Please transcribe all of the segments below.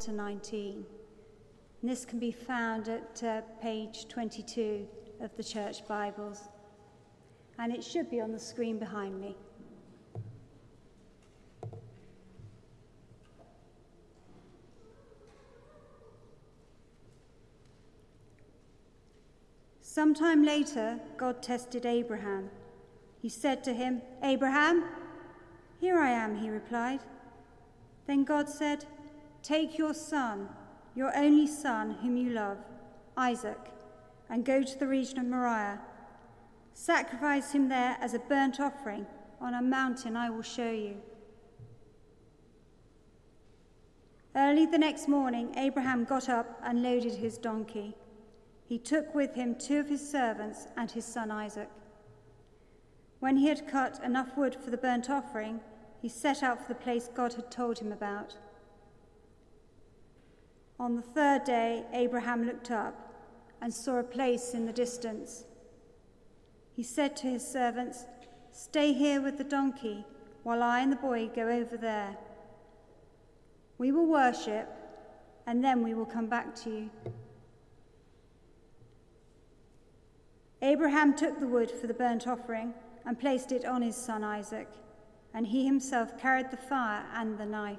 to 19. And this can be found at uh, page 22 of the Church Bibles. And it should be on the screen behind me. Sometime later, God tested Abraham. He said to him, Abraham, here I am, he replied. Then God said, Take your son, your only son, whom you love, Isaac, and go to the region of Moriah. Sacrifice him there as a burnt offering on a mountain I will show you. Early the next morning, Abraham got up and loaded his donkey he took with him two of his servants and his son Isaac. When he had cut enough wood for the burnt offering, he set out for the place God had told him about. On the third day, Abraham looked up and saw a place in the distance. He said to his servants, Stay here with the donkey while I and the boy go over there. We will worship, and then we will come back to you. Abraham took the wood for the burnt offering and placed it on his son Isaac, and he himself carried the fire and the knife.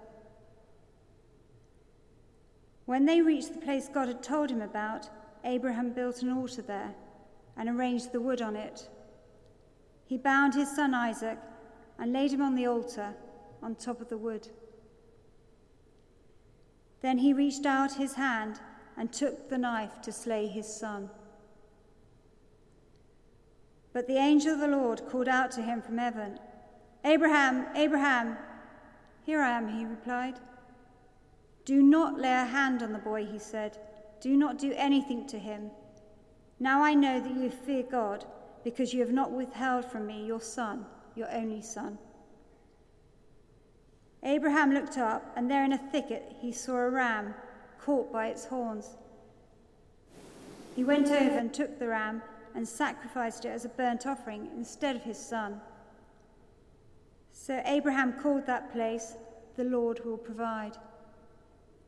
When they reached the place God had told him about, Abraham built an altar there and arranged the wood on it. He bound his son Isaac and laid him on the altar on top of the wood. Then he reached out his hand and took the knife to slay his son. But the angel of the Lord called out to him from heaven, Abraham, Abraham. Here I am, he replied. Do not lay a hand on the boy, he said. Do not do anything to him. Now I know that you fear God, because you have not withheld from me your son, your only son. Abraham looked up, and there in a thicket he saw a ram caught by its horns. He went over and took the ram and sacrificed it as a burnt offering instead of his son. So Abraham called that place, The Lord Will Provide.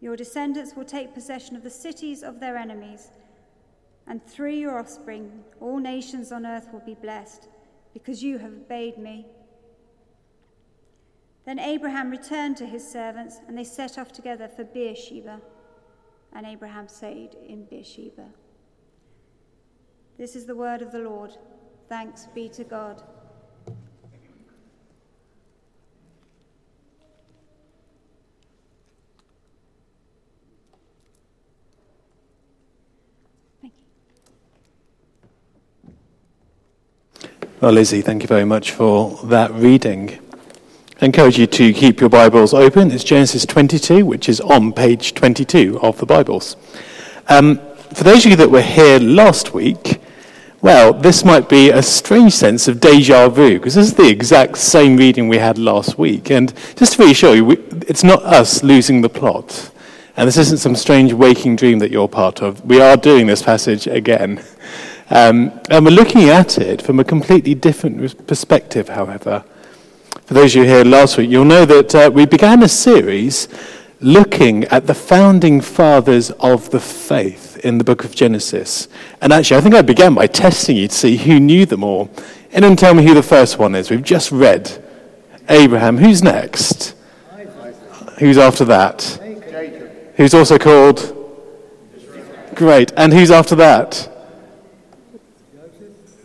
Your descendants will take possession of the cities of their enemies, and through your offspring, all nations on earth will be blessed, because you have obeyed me. Then Abraham returned to his servants, and they set off together for Beersheba. And Abraham stayed in Beersheba. This is the word of the Lord. Thanks be to God. Well, Lizzie, thank you very much for that reading. I encourage you to keep your Bibles open. It's Genesis 22, which is on page 22 of the Bibles. Um, for those of you that were here last week, well, this might be a strange sense of deja vu, because this is the exact same reading we had last week. And just to reassure you, we, it's not us losing the plot. And this isn't some strange waking dream that you're part of. We are doing this passage again. Um, and we're looking at it from a completely different perspective, however. For those of you here last week, you'll know that uh, we began a series looking at the founding fathers of the faith in the book of Genesis. And actually, I think I began by testing you to see who knew them all. Anyone tell me who the first one is? We've just read Abraham. Who's next? Who's after that? Who's also called? Great. And who's after that?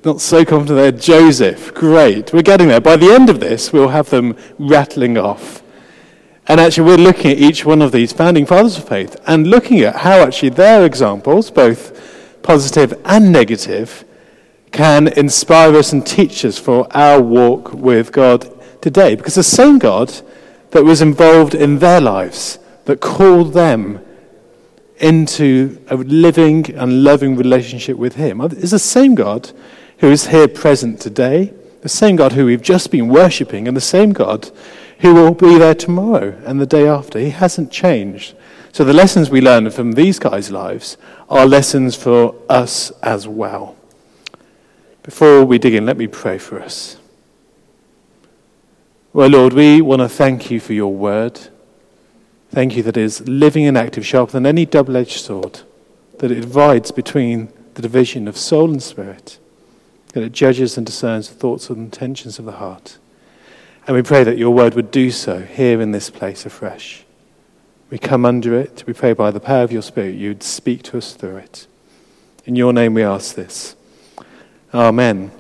Not so confident there. Joseph. Great. We're getting there. By the end of this, we'll have them rattling off. And actually, we're looking at each one of these founding fathers of faith and looking at how actually their examples, both positive and negative, can inspire us and teach us for our walk with God today. Because the same God that was involved in their lives, that called them into a living and loving relationship with Him, is the same God who is here present today, the same God who we've just been worshipping, and the same God who will be there tomorrow and the day after. He hasn't changed. So the lessons we learn from these guys' lives are lessons for us as well. Before we dig in, let me pray for us. Well, Lord, we want to thank you for your word. Thank you that it is living and active, sharper than any double edged sword, that it divides between the division of soul and spirit, that it judges and discerns the thoughts and intentions of the heart. And we pray that your word would do so here in this place afresh. We come under it. We pray by the power of your Spirit you'd speak to us through it. In your name we ask this. Amen.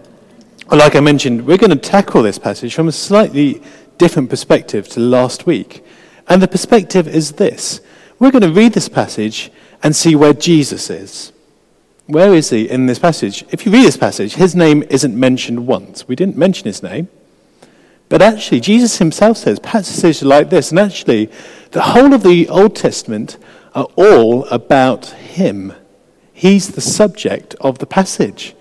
Like I mentioned, we're going to tackle this passage from a slightly different perspective to last week. And the perspective is this we're going to read this passage and see where Jesus is. Where is he in this passage? If you read this passage, his name isn't mentioned once. We didn't mention his name. But actually, Jesus himself says passages like this, and actually, the whole of the Old Testament are all about him. He's the subject of the passage.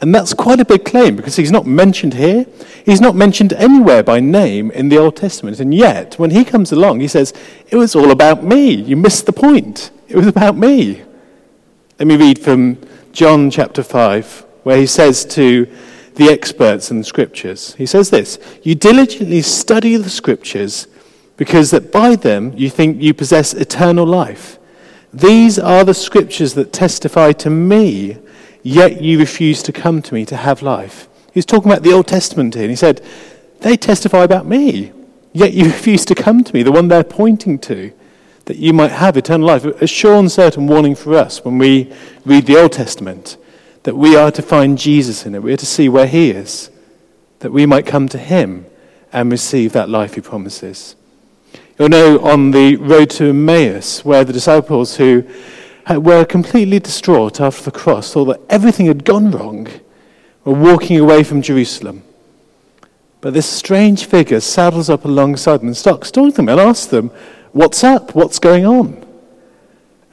And that's quite a big claim because he's not mentioned here. He's not mentioned anywhere by name in the Old Testament. And yet, when he comes along, he says, It was all about me. You missed the point. It was about me. Let me read from John chapter 5, where he says to the experts in the scriptures, He says this You diligently study the scriptures because that by them you think you possess eternal life. These are the scriptures that testify to me yet you refuse to come to me to have life. He's talking about the Old Testament here, and he said, They testify about me, yet you refuse to come to me, the one they're pointing to, that you might have eternal life. A sure and certain warning for us when we read the Old Testament that we are to find Jesus in it, we are to see where he is, that we might come to him and receive that life he promises. You'll know on the road to Emmaus, where the disciples who were completely distraught after the cross, thought that everything had gone wrong, were walking away from Jerusalem. But this strange figure saddles up alongside them and starts talking to them and asks them, What's up? What's going on?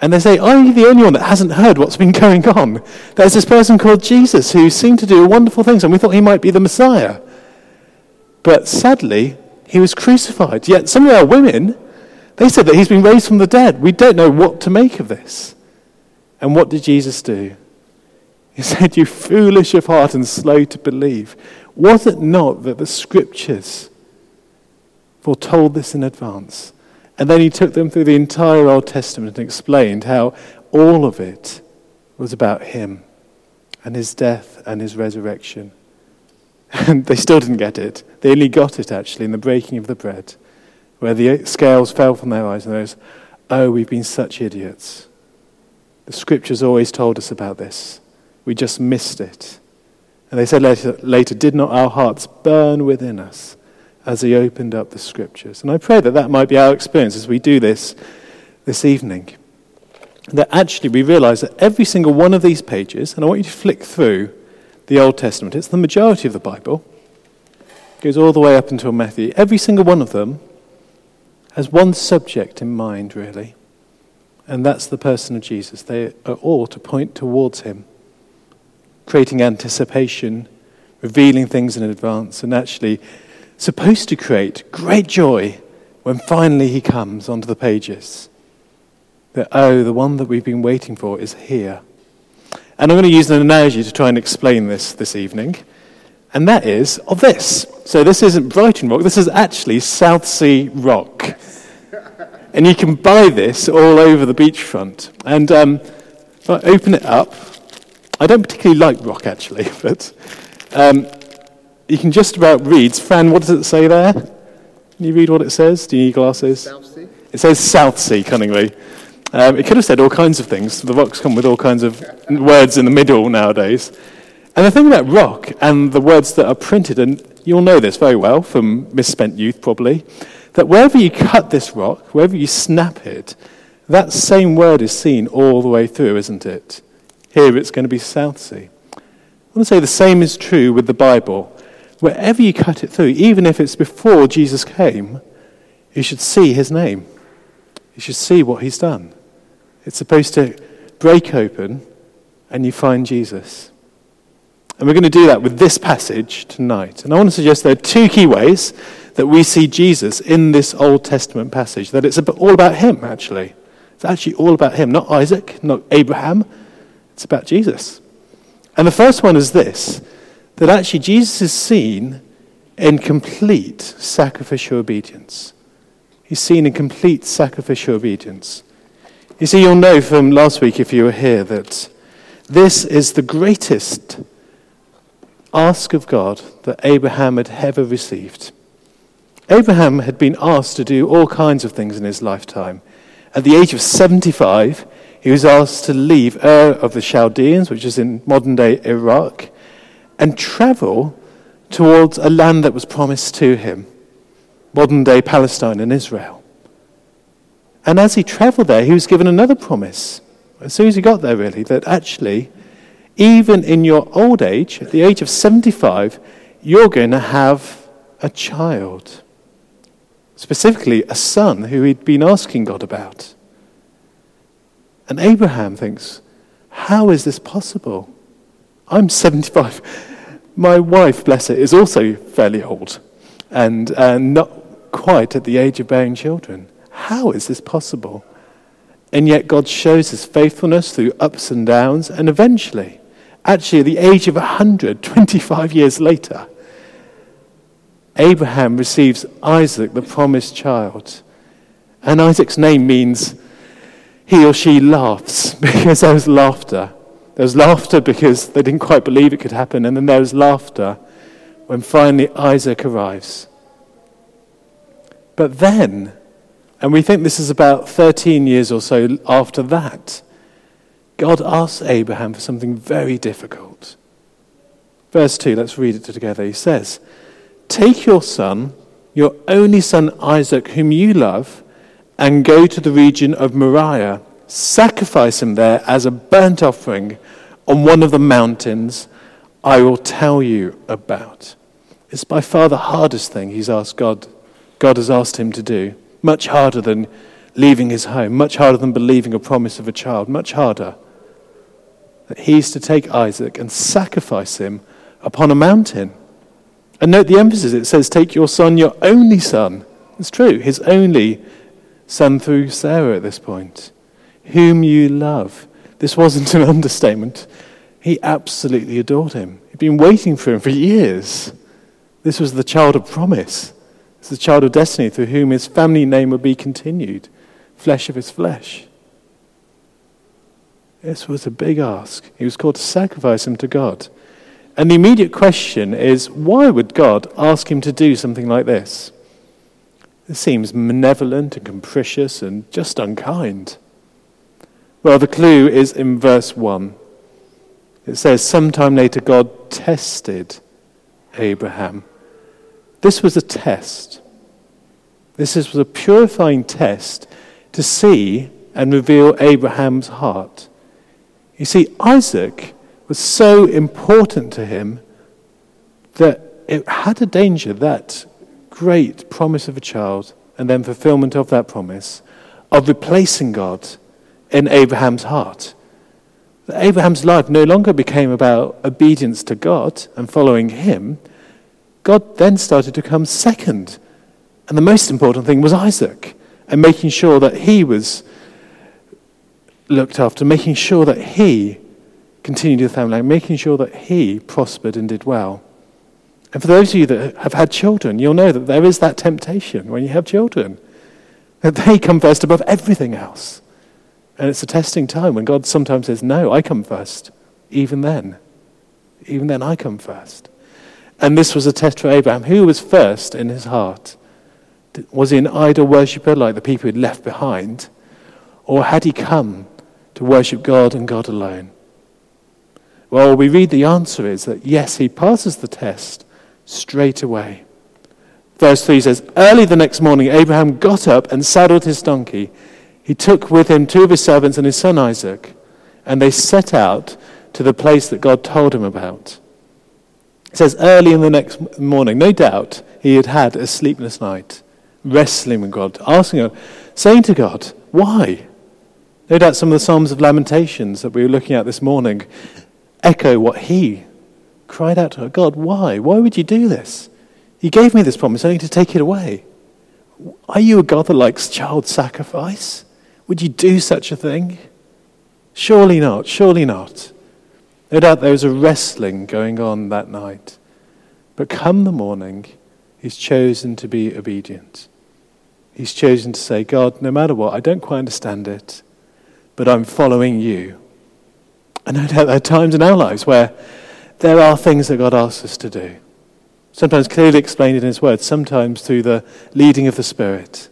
And they say, Are you the only one that hasn't heard what's been going on? There's this person called Jesus who seemed to do wonderful things, and we thought he might be the Messiah. But sadly, he was crucified. Yet some of our women, they said that he's been raised from the dead. We don't know what to make of this. And what did Jesus do? He said, You foolish of heart and slow to believe. Was it not that the scriptures foretold this in advance? And then he took them through the entire Old Testament and explained how all of it was about him and his death and his resurrection. And they still didn't get it. They only got it, actually, in the breaking of the bread, where the scales fell from their eyes and they was, Oh, we've been such idiots. The scriptures always told us about this. We just missed it. And they said later, later, Did not our hearts burn within us as he opened up the scriptures? And I pray that that might be our experience as we do this this evening. That actually we realize that every single one of these pages, and I want you to flick through the Old Testament, it's the majority of the Bible, it goes all the way up until Matthew. Every single one of them has one subject in mind, really. And that's the person of Jesus. They are all to point towards him, creating anticipation, revealing things in advance, and actually supposed to create great joy when finally he comes onto the pages. That, oh, the one that we've been waiting for is here. And I'm going to use an analogy to try and explain this this evening. And that is of this. So this isn't Brighton Rock, this is actually Southsea Rock. And you can buy this all over the beachfront. And um, if I open it up, I don't particularly like rock actually, but um, you can just about read. Fran, what does it say there? Can you read what it says? Do you need glasses? Southsea. It says Southsea, cunningly. Um, it could have said all kinds of things. The rocks come with all kinds of words in the middle nowadays. And the thing about rock and the words that are printed, and you'll know this very well from misspent youth probably, that wherever you cut this rock, wherever you snap it, that same word is seen all the way through, isn't it? Here it's going to be Southsea. I want to say the same is true with the Bible. Wherever you cut it through, even if it's before Jesus came, you should see his name. You should see what he's done. It's supposed to break open and you find Jesus. And we're going to do that with this passage tonight. And I want to suggest there are two key ways that we see Jesus in this Old Testament passage, that it's all about him, actually. It's actually all about him, not Isaac, not Abraham. It's about Jesus. And the first one is this that actually Jesus is seen in complete sacrificial obedience. He's seen in complete sacrificial obedience. You see, you'll know from last week, if you were here, that this is the greatest ask of God that Abraham had ever received. Abraham had been asked to do all kinds of things in his lifetime. At the age of 75, he was asked to leave Ur of the Chaldeans, which is in modern day Iraq, and travel towards a land that was promised to him modern day Palestine and Israel. And as he traveled there, he was given another promise. As soon as he got there, really, that actually, even in your old age, at the age of 75, you're going to have a child. Specifically, a son who he'd been asking God about. And Abraham thinks, how is this possible? I'm 75. My wife, bless her, is also fairly old and uh, not quite at the age of bearing children. How is this possible? And yet God shows his faithfulness through ups and downs, and eventually, actually at the age of 100, 25 years later, Abraham receives Isaac, the promised child. And Isaac's name means he or she laughs because there was laughter. There was laughter because they didn't quite believe it could happen, and then there was laughter when finally Isaac arrives. But then, and we think this is about 13 years or so after that, God asks Abraham for something very difficult. Verse 2, let's read it together. He says, Take your son, your only son Isaac, whom you love, and go to the region of Moriah. Sacrifice him there as a burnt offering on one of the mountains I will tell you about. It's by far the hardest thing he's asked God God has asked him to do. Much harder than leaving his home, much harder than believing a promise of a child, much harder. That he's to take Isaac and sacrifice him upon a mountain. And note the emphasis it says, Take your son, your only son. It's true, his only son through Sarah at this point, whom you love. This wasn't an understatement. He absolutely adored him. He'd been waiting for him for years. This was the child of promise. It's the child of destiny through whom his family name would be continued, flesh of his flesh. This was a big ask. He was called to sacrifice him to God. And the immediate question is why would God ask him to do something like this? It seems malevolent and capricious and just unkind. Well, the clue is in verse 1. It says, Sometime later, God tested Abraham this was a test. This was a purifying test to see and reveal Abraham's heart. You see, Isaac was so important to him that it had a danger that great promise of a child and then fulfillment of that promise of replacing God in Abraham's heart. That Abraham's life no longer became about obedience to God and following him God then started to come second. And the most important thing was Isaac and making sure that he was looked after, making sure that he continued the family, making sure that he prospered and did well. And for those of you that have had children, you'll know that there is that temptation when you have children, that they come first above everything else. And it's a testing time when God sometimes says, No, I come first. Even then. Even then, I come first. And this was a test for Abraham. Who was first in his heart? Was he an idol worshipper like the people he'd left behind? Or had he come to worship God and God alone? Well, we read the answer is that yes, he passes the test straight away. Verse 3 says, Early the next morning, Abraham got up and saddled his donkey. He took with him two of his servants and his son Isaac, and they set out to the place that God told him about. It says, Early in the next morning, no doubt he had had a sleepless night, wrestling with God, asking God, saying to God, Why? No doubt some of the Psalms of Lamentations that we were looking at this morning echo what he cried out to God, Why? Why would you do this? You gave me this promise only to take it away. Are you a God that likes child sacrifice? Would you do such a thing? Surely not, surely not. No doubt there was a wrestling going on that night. But come the morning, he's chosen to be obedient. He's chosen to say, God, no matter what, I don't quite understand it, but I'm following you. And no doubt there are times in our lives where there are things that God asks us to do. Sometimes clearly explained in His Word, sometimes through the leading of the Spirit.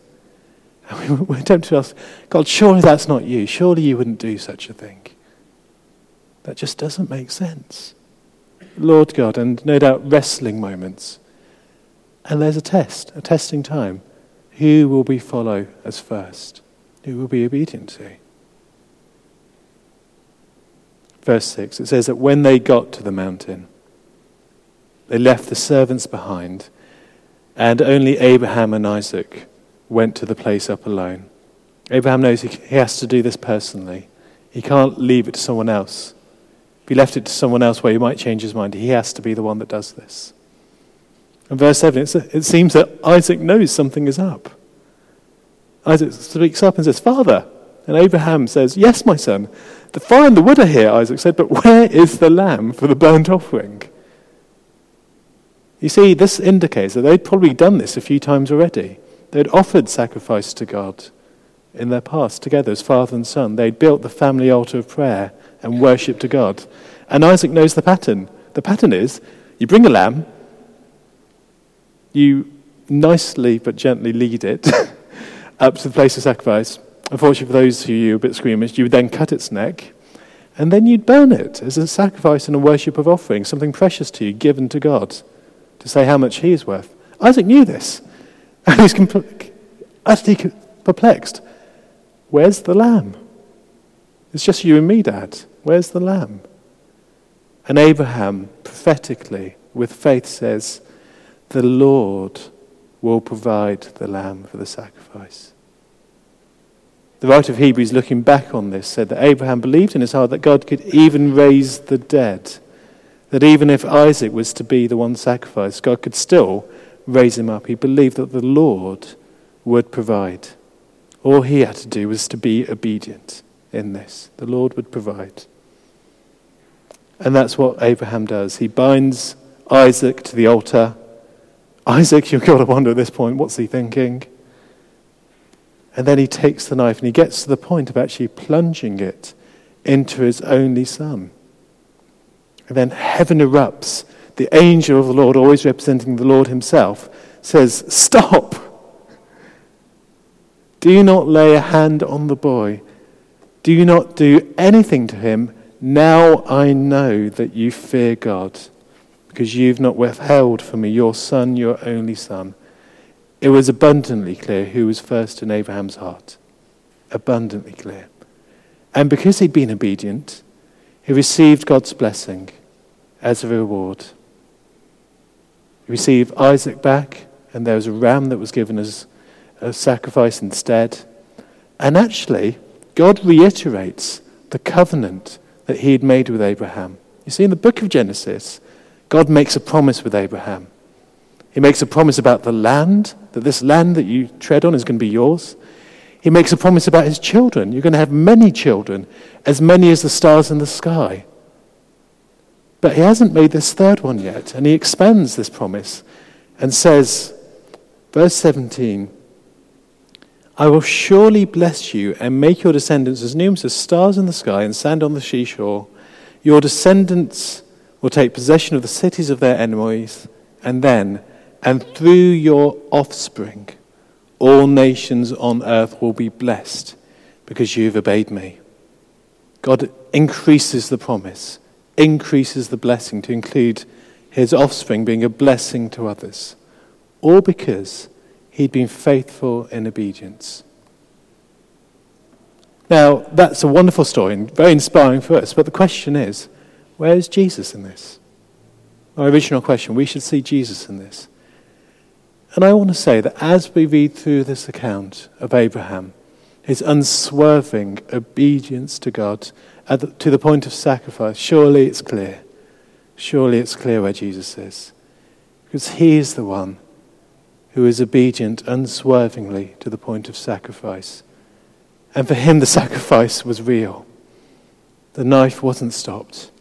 And we're tempted to ask, God, surely that's not you. Surely you wouldn't do such a thing. That just doesn't make sense. Lord God, and no doubt wrestling moments. And there's a test, a testing time. Who will we follow as first? Who will be obedient to? Verse 6, it says that when they got to the mountain, they left the servants behind, and only Abraham and Isaac went to the place up alone. Abraham knows he, he has to do this personally. He can't leave it to someone else. If he left it to someone else where he might change his mind, he has to be the one that does this. In verse 7, it seems that Isaac knows something is up. Isaac speaks up and says, Father. And Abraham says, Yes, my son. The fire and the wood are here, Isaac said, but where is the lamb for the burnt offering? You see, this indicates that they'd probably done this a few times already. They'd offered sacrifice to God in their past together as father and son. They'd built the family altar of prayer and worship to God. And Isaac knows the pattern. The pattern is you bring a lamb, you nicely but gently lead it up to the place of sacrifice. Unfortunately, for those of you a bit squeamish, you would then cut its neck, and then you'd burn it as a sacrifice and a worship of offering, something precious to you, given to God, to say how much he is worth. Isaac knew this, and he's utterly perplexed. Where's the lamb? It's just you and me, Dad. Where's the lamb? And Abraham, prophetically, with faith, says, The Lord will provide the lamb for the sacrifice. The writer of Hebrews, looking back on this, said that Abraham believed in his heart that God could even raise the dead. That even if Isaac was to be the one sacrificed, God could still raise him up. He believed that the Lord would provide. All he had to do was to be obedient in this. The Lord would provide. And that's what Abraham does. He binds Isaac to the altar. Isaac, you've got to wonder at this point, what's he thinking? And then he takes the knife and he gets to the point of actually plunging it into his only son. And then heaven erupts. The angel of the Lord, always representing the Lord himself, says, Stop! Do not lay a hand on the boy. Do not do anything to him now I know that you fear God, because you've not withheld from me your son, your only son. It was abundantly clear who was first in Abraham's heart. Abundantly clear. And because he'd been obedient, he received God's blessing as a reward. He received Isaac back, and there was a ram that was given as a sacrifice instead. And actually, God reiterates the covenant that he had made with Abraham. You see, in the book of Genesis, God makes a promise with Abraham. He makes a promise about the land, that this land that you tread on is going to be yours. He makes a promise about his children. You're going to have many children, as many as the stars in the sky. But he hasn't made this third one yet, and he expands this promise and says, verse 17, I will surely bless you and make your descendants as numerous as stars in the sky and sand on the seashore. Your descendants will take possession of the cities of their enemies, and then, and through your offspring, all nations on earth will be blessed because you've obeyed me. God increases the promise, increases the blessing to include his offspring being a blessing to others. All because he'd been faithful in obedience. Now, that's a wonderful story and very inspiring for us, but the question is where is Jesus in this? My original question we should see Jesus in this. And I want to say that as we read through this account of Abraham, his unswerving obedience to God the, to the point of sacrifice, surely it's clear. Surely it's clear where Jesus is. Because he is the one who is obedient unswervingly to the point of sacrifice. And for him, the sacrifice was real. The knife wasn't stopped.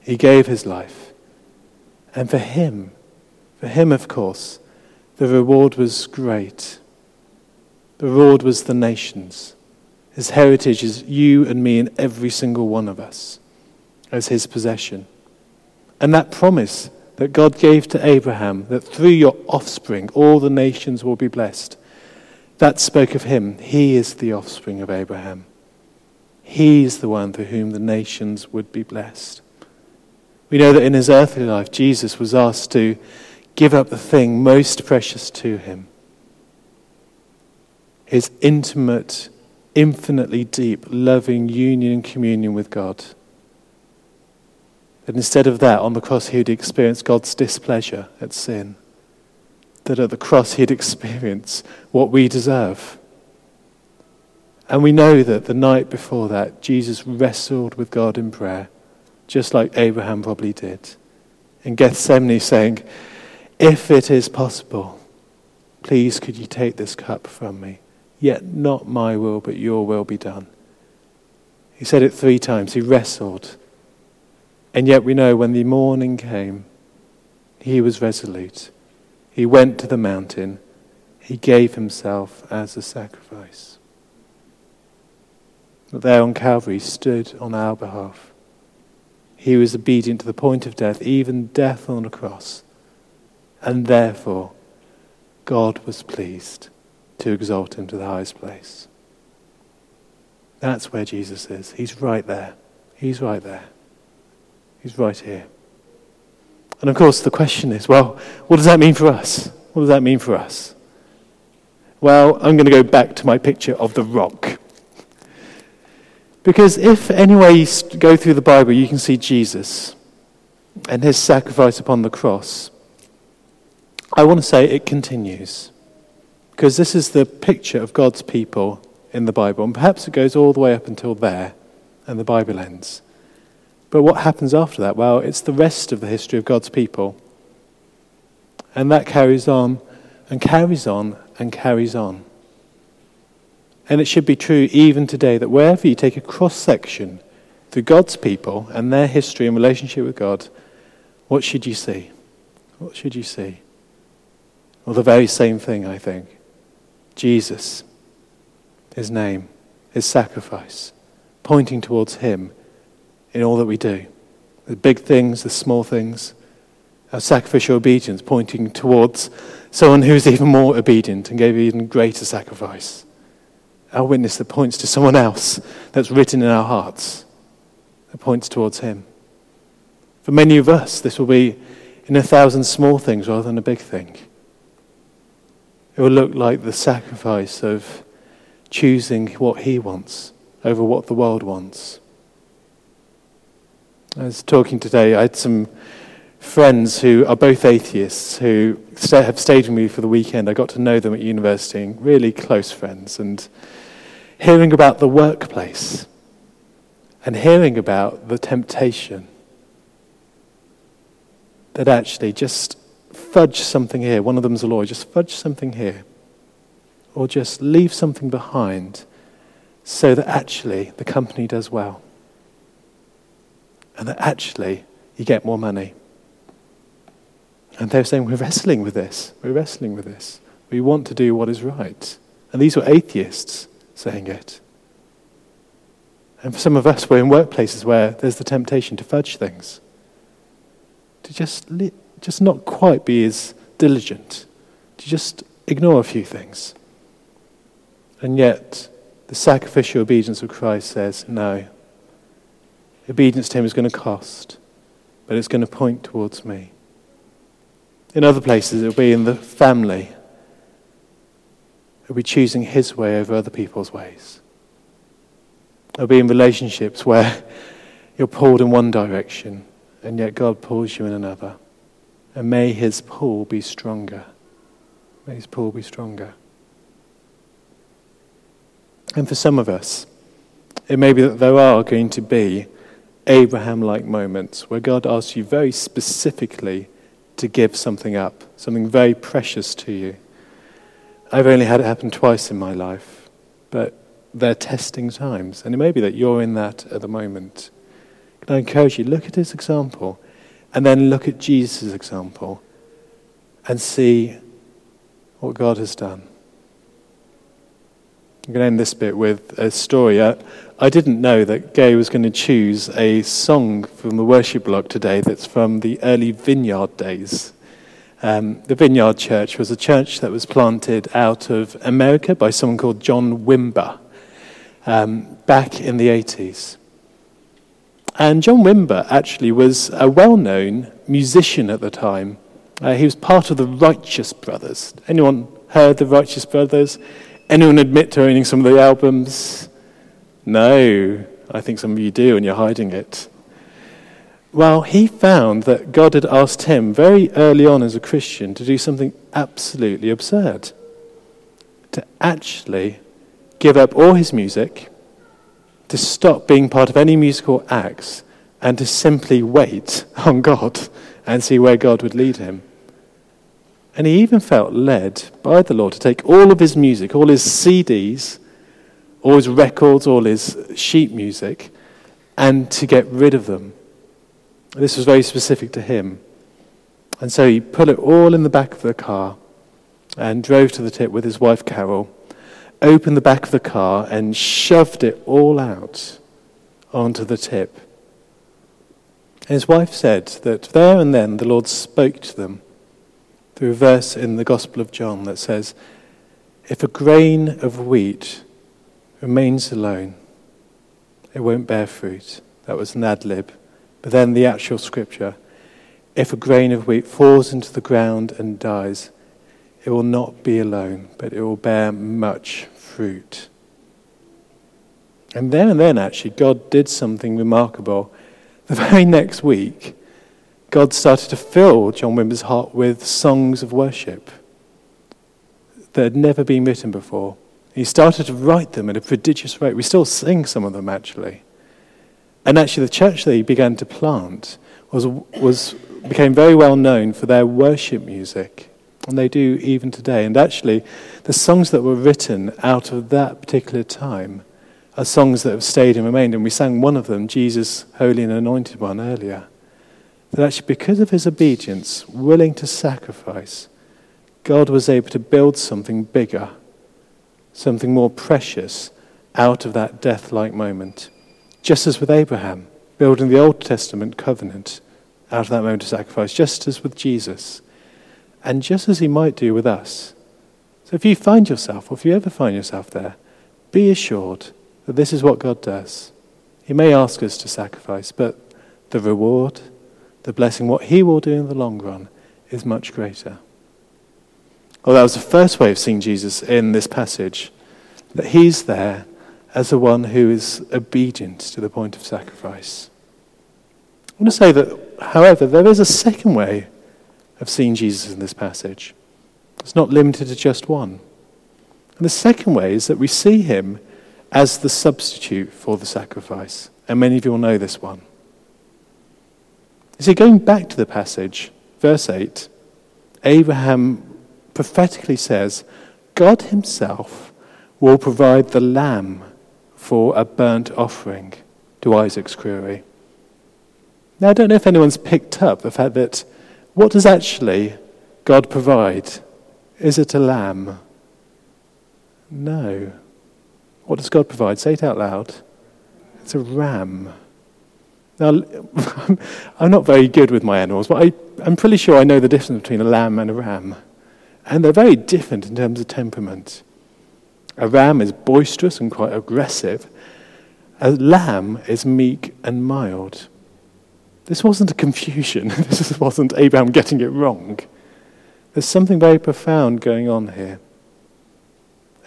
He gave his life. And for him, for him, of course, the reward was great. The reward was the nations. His heritage is you and me and every single one of us as his possession. And that promise that God gave to Abraham, that through your offspring all the nations will be blessed, that spoke of him. He is the offspring of Abraham. He is the one through whom the nations would be blessed. We know that in his earthly life, Jesus was asked to give up the thing most precious to him his intimate, infinitely deep, loving union and communion with God. That instead of that, on the cross, he'd experience God's displeasure at sin. That at the cross, he'd experience what we deserve. And we know that the night before that, Jesus wrestled with God in prayer, just like Abraham probably did. In Gethsemane, saying, If it is possible, please could you take this cup from me? Yet not my will, but your will be done. He said it three times. He wrestled. And yet we know when the morning came, he was resolute. He went to the mountain. He gave himself as a sacrifice. But there on Calvary stood on our behalf. He was obedient to the point of death, even death on a cross. And therefore, God was pleased to exalt him to the highest place. That's where Jesus is. He's right there. He's right there. He's right here. And of course, the question is well, what does that mean for us? What does that mean for us? Well, I'm going to go back to my picture of the rock. Because if anyway you go through the Bible, you can see Jesus and his sacrifice upon the cross. I want to say it continues. Because this is the picture of God's people in the Bible. And perhaps it goes all the way up until there, and the Bible ends. But what happens after that? Well, it's the rest of the history of God's people. And that carries on, and carries on, and carries on. And it should be true even today that wherever you take a cross section through God's people and their history and relationship with God, what should you see? What should you see? Well, the very same thing, I think. Jesus, his name, his sacrifice, pointing towards him in all that we do. The big things, the small things, our sacrificial obedience pointing towards someone who's even more obedient and gave even greater sacrifice. Our witness that points to someone else that's written in our hearts, that points towards him. For many of us, this will be in a thousand small things rather than a big thing. It will look like the sacrifice of choosing what he wants over what the world wants. I was talking today, I had some friends who are both atheists who have stayed with me for the weekend. I got to know them at university, and really close friends, and hearing about the workplace and hearing about the temptation that actually just fudge something here. One of them's a lawyer. Just fudge something here. Or just leave something behind so that actually the company does well. And that actually you get more money. And they're saying, We're wrestling with this. We're wrestling with this. We want to do what is right. And these were atheists saying it. And for some of us, we're in workplaces where there's the temptation to fudge things, to just just not quite be as diligent, to just ignore a few things. And yet, the sacrificial obedience of Christ says, no. Obedience to Him is going to cost. but it's going to point towards me. In other places, it'll be in the family. It'll be choosing His way over other people's ways. It'll be in relationships where you're pulled in one direction, and yet God pulls you in another. And may His pull be stronger. May His pull be stronger. And for some of us, it may be that there are going to be Abraham like moments where God asks you very specifically to give something up, something very precious to you. I've only had it happen twice in my life, but they're testing times. And it may be that you're in that at the moment. Can I encourage you, look at his example and then look at Jesus' example and see what God has done. I'm going to end this bit with a story. I, I didn't know that Gay was going to choose a song from the worship block today that's from the early vineyard days. Um, the Vineyard Church was a church that was planted out of America by someone called John Wimber um, back in the 80s. And John Wimber actually was a well known musician at the time. Uh, he was part of the Righteous Brothers. Anyone heard the Righteous Brothers? Anyone admit to owning some of the albums? No, I think some of you do, and you're hiding it. Well, he found that God had asked him very early on as a Christian to do something absolutely absurd to actually give up all his music, to stop being part of any musical acts, and to simply wait on God and see where God would lead him. And he even felt led by the Lord to take all of his music, all his CDs, all his records, all his sheet music, and to get rid of them. This was very specific to him. And so he put it all in the back of the car and drove to the tip with his wife Carol, opened the back of the car and shoved it all out onto the tip. And his wife said that there and then the Lord spoke to them through a verse in the Gospel of John that says, If a grain of wheat remains alone, it won't bear fruit. That was an ad lib. But then the actual scripture if a grain of wheat falls into the ground and dies, it will not be alone, but it will bear much fruit. And then and then, actually, God did something remarkable. The very next week, God started to fill John Wimber's heart with songs of worship that had never been written before. He started to write them at a prodigious rate. We still sing some of them, actually. And actually, the church that he began to plant was, was, became very well known for their worship music. And they do even today. And actually, the songs that were written out of that particular time are songs that have stayed and remained. And we sang one of them, Jesus, Holy and Anointed One, earlier that actually, because of his obedience, willing to sacrifice, God was able to build something bigger, something more precious out of that death like moment. Just as with Abraham, building the Old Testament covenant out of that moment of sacrifice, just as with Jesus, and just as he might do with us. So if you find yourself, or if you ever find yourself there, be assured that this is what God does. He may ask us to sacrifice, but the reward, the blessing, what he will do in the long run, is much greater. Well, that was the first way of seeing Jesus in this passage, that he's there as the one who is obedient to the point of sacrifice. I want to say that, however, there is a second way of seeing Jesus in this passage. It's not limited to just one. And the second way is that we see him as the substitute for the sacrifice. And many of you will know this one. You see, going back to the passage, verse 8, Abraham prophetically says, God himself will provide the lamb for a burnt offering to Isaac's query. Now, I don't know if anyone's picked up the fact that what does actually God provide? Is it a lamb? No. What does God provide? Say it out loud. It's a ram. Now, I'm not very good with my animals, but I, I'm pretty sure I know the difference between a lamb and a ram. And they're very different in terms of temperament. A ram is boisterous and quite aggressive. A lamb is meek and mild. This wasn't a confusion. this wasn't Abraham getting it wrong. There's something very profound going on here.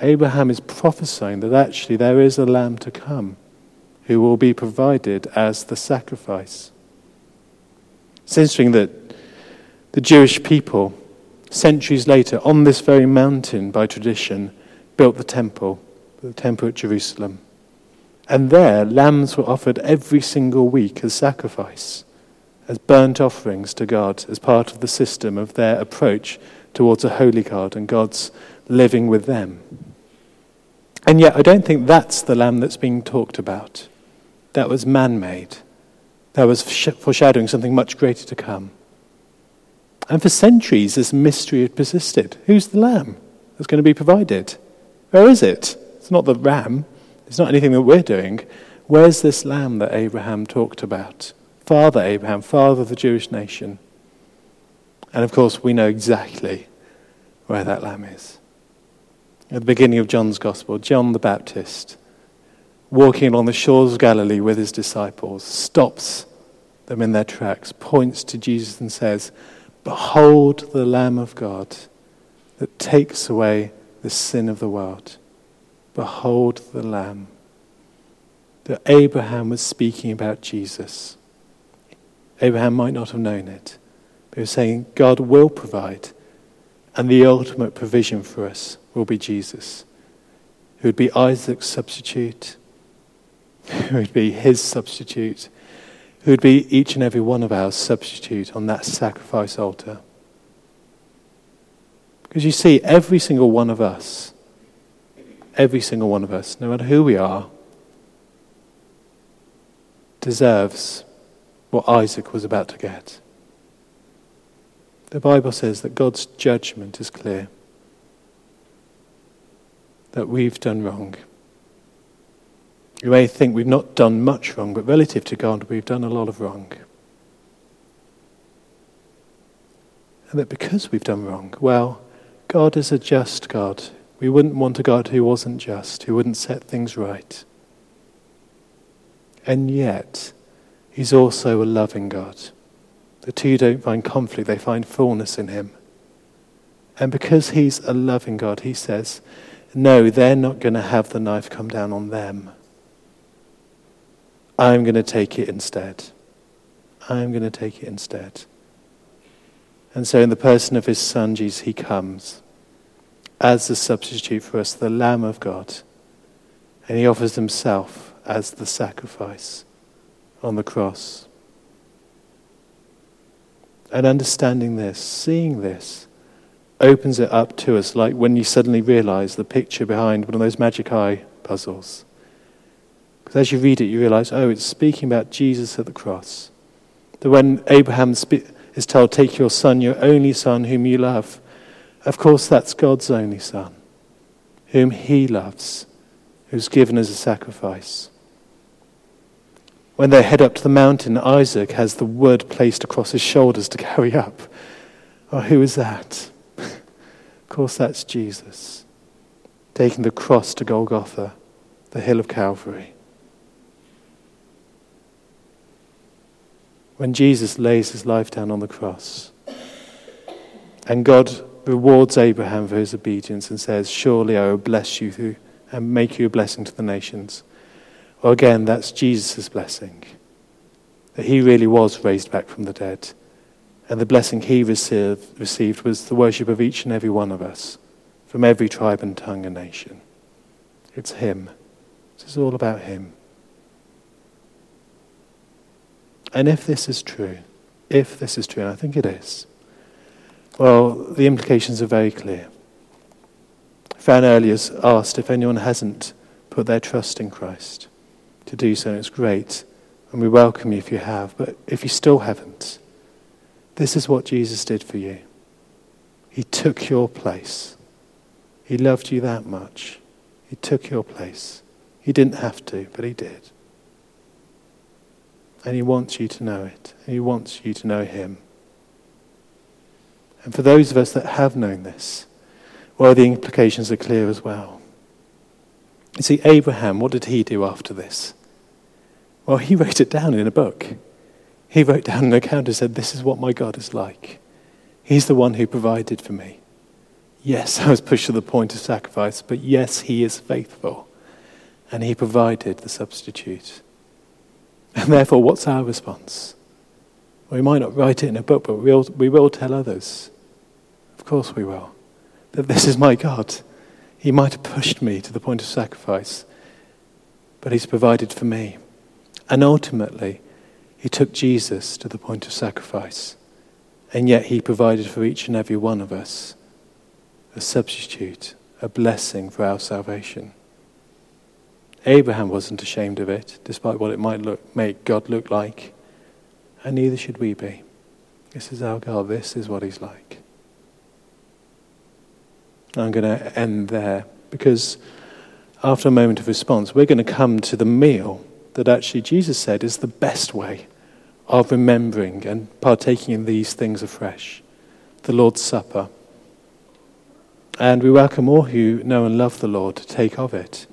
Abraham is prophesying that actually there is a lamb to come who will be provided as the sacrifice. It's interesting that the Jewish people, centuries later, on this very mountain by tradition, built the temple, the temple at Jerusalem. And there, lambs were offered every single week as sacrifice, as burnt offerings to God, as part of the system of their approach towards a holy God and God's living with them. And yet, I don't think that's the lamb that's being talked about. That was man made. That was foreshadowing something much greater to come. And for centuries, this mystery had persisted. Who's the lamb that's going to be provided? Where is it? It's not the ram, it's not anything that we're doing. Where's this lamb that Abraham talked about? Father Abraham, father of the Jewish nation. And of course, we know exactly where that lamb is. At the beginning of John's Gospel, John the Baptist, walking along the shores of Galilee with his disciples, stops them in their tracks, points to Jesus and says, Behold the Lamb of God that takes away the sin of the world. Behold the Lamb. That Abraham was speaking about Jesus. Abraham might not have known it, but he was saying God will provide, and the ultimate provision for us will be Jesus, who would be Isaac's substitute, who would be his substitute, who would be each and every one of our substitute on that sacrifice altar. Because you see, every single one of us, every single one of us, no matter who we are, deserves what Isaac was about to get. The Bible says that God's judgment is clear that we've done wrong. You may think we've not done much wrong, but relative to God, we've done a lot of wrong. And that because we've done wrong, well, God is a just God. We wouldn't want a God who wasn't just, who wouldn't set things right. And yet, He's also a loving God. The two don't find conflict, they find fullness in Him. And because He's a loving God, He says, no, they're not going to have the knife come down on them. I'm going to take it instead. I'm going to take it instead. And so, in the person of his son, Jesus, he comes as the substitute for us, the Lamb of God. And he offers himself as the sacrifice on the cross. And understanding this, seeing this, opens it up to us, like when you suddenly realize the picture behind one of those magic eye puzzles. Because as you read it, you realize, oh, it's speaking about Jesus at the cross. That when Abraham is told, Take your son, your only son, whom you love, of course, that's God's only son, whom he loves, who's given as a sacrifice. When they head up to the mountain, Isaac has the wood placed across his shoulders to carry up. Oh, who is that? Of course, that's Jesus taking the cross to Golgotha, the hill of Calvary. When Jesus lays his life down on the cross, and God rewards Abraham for his obedience and says, Surely I will bless you and make you a blessing to the nations. Well, again, that's Jesus' blessing. That he really was raised back from the dead. And the blessing he received, received was the worship of each and every one of us from every tribe and tongue and nation. It's him. This is all about him. And if this is true, if this is true, and I think it is, well, the implications are very clear. Fran earlier asked if anyone hasn't put their trust in Christ to do so, it's great. And we welcome you if you have. But if you still haven't, this is what Jesus did for you. He took your place. He loved you that much. He took your place. He didn't have to, but he did. And he wants you to know it. And He wants you to know him. And for those of us that have known this, well, the implications are clear as well. You see, Abraham, what did he do after this? Well, he wrote it down in a book. He wrote down an account and said, This is what my God is like. He's the one who provided for me. Yes, I was pushed to the point of sacrifice, but yes, He is faithful. And He provided the substitute. And therefore, what's our response? We might not write it in a book, but we'll, we will tell others. Of course, we will. That this is my God. He might have pushed me to the point of sacrifice, but He's provided for me. And ultimately, He took Jesus to the point of sacrifice, and yet He provided for each and every one of us a substitute, a blessing for our salvation. Abraham wasn't ashamed of it, despite what it might look, make God look like, and neither should we be. This is our God, this is what He's like. I'm going to end there because after a moment of response, we're going to come to the meal that actually Jesus said is the best way of remembering and partaking in these things afresh the Lord's Supper. And we welcome all who know and love the Lord to take of it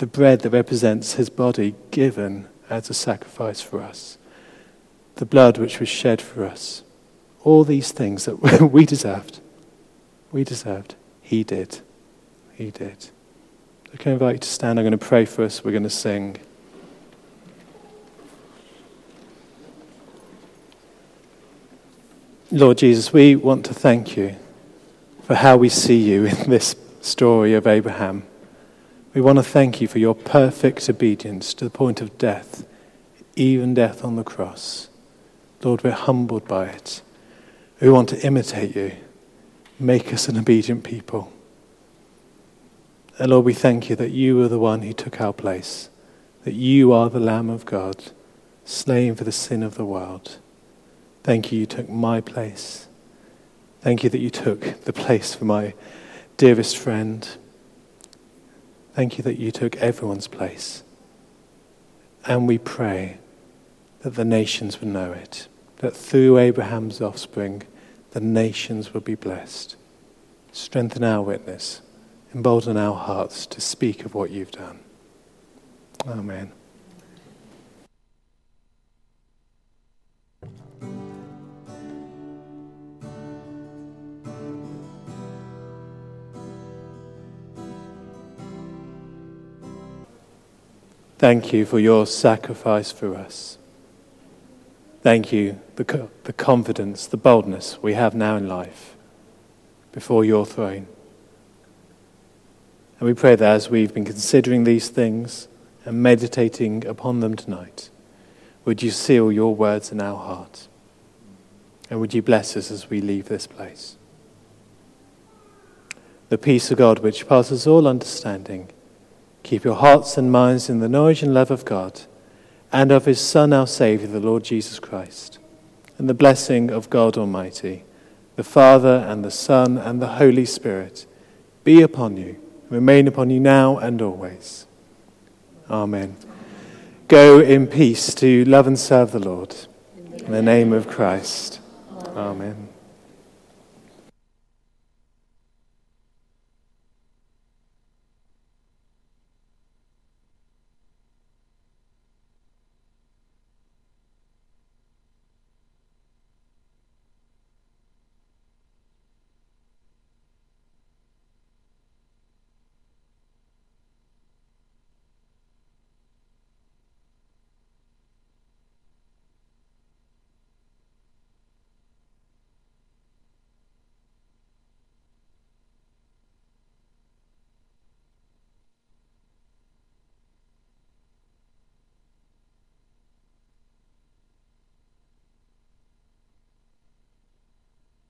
the bread that represents his body given as a sacrifice for us, the blood which was shed for us. All these things that we deserved, we deserved. He did. He did. I can invite you to stand. I'm going to pray for us. We're going to sing. Lord Jesus, we want to thank you for how we see you in this story of Abraham. We want to thank you for your perfect obedience to the point of death, even death on the cross. Lord, we're humbled by it. We want to imitate you. Make us an obedient people. And Lord, we thank you that you are the one who took our place, that you are the Lamb of God, slain for the sin of the world. Thank you, you took my place. Thank you that you took the place for my dearest friend. Thank you that you took everyone's place. And we pray that the nations would know it, that through Abraham's offspring, the nations will be blessed. Strengthen our witness, embolden our hearts to speak of what you've done. Amen. Thank you for your sacrifice for us. Thank you, the, the confidence, the boldness we have now in life before your throne. And we pray that as we've been considering these things and meditating upon them tonight, would you seal your words in our heart? And would you bless us as we leave this place? The peace of God, which passes all understanding, Keep your hearts and minds in the knowledge and love of God and of his Son, our Saviour, the Lord Jesus Christ. And the blessing of God Almighty, the Father and the Son and the Holy Spirit be upon you, remain upon you now and always. Amen. Go in peace to love and serve the Lord. In the name of Christ. Amen.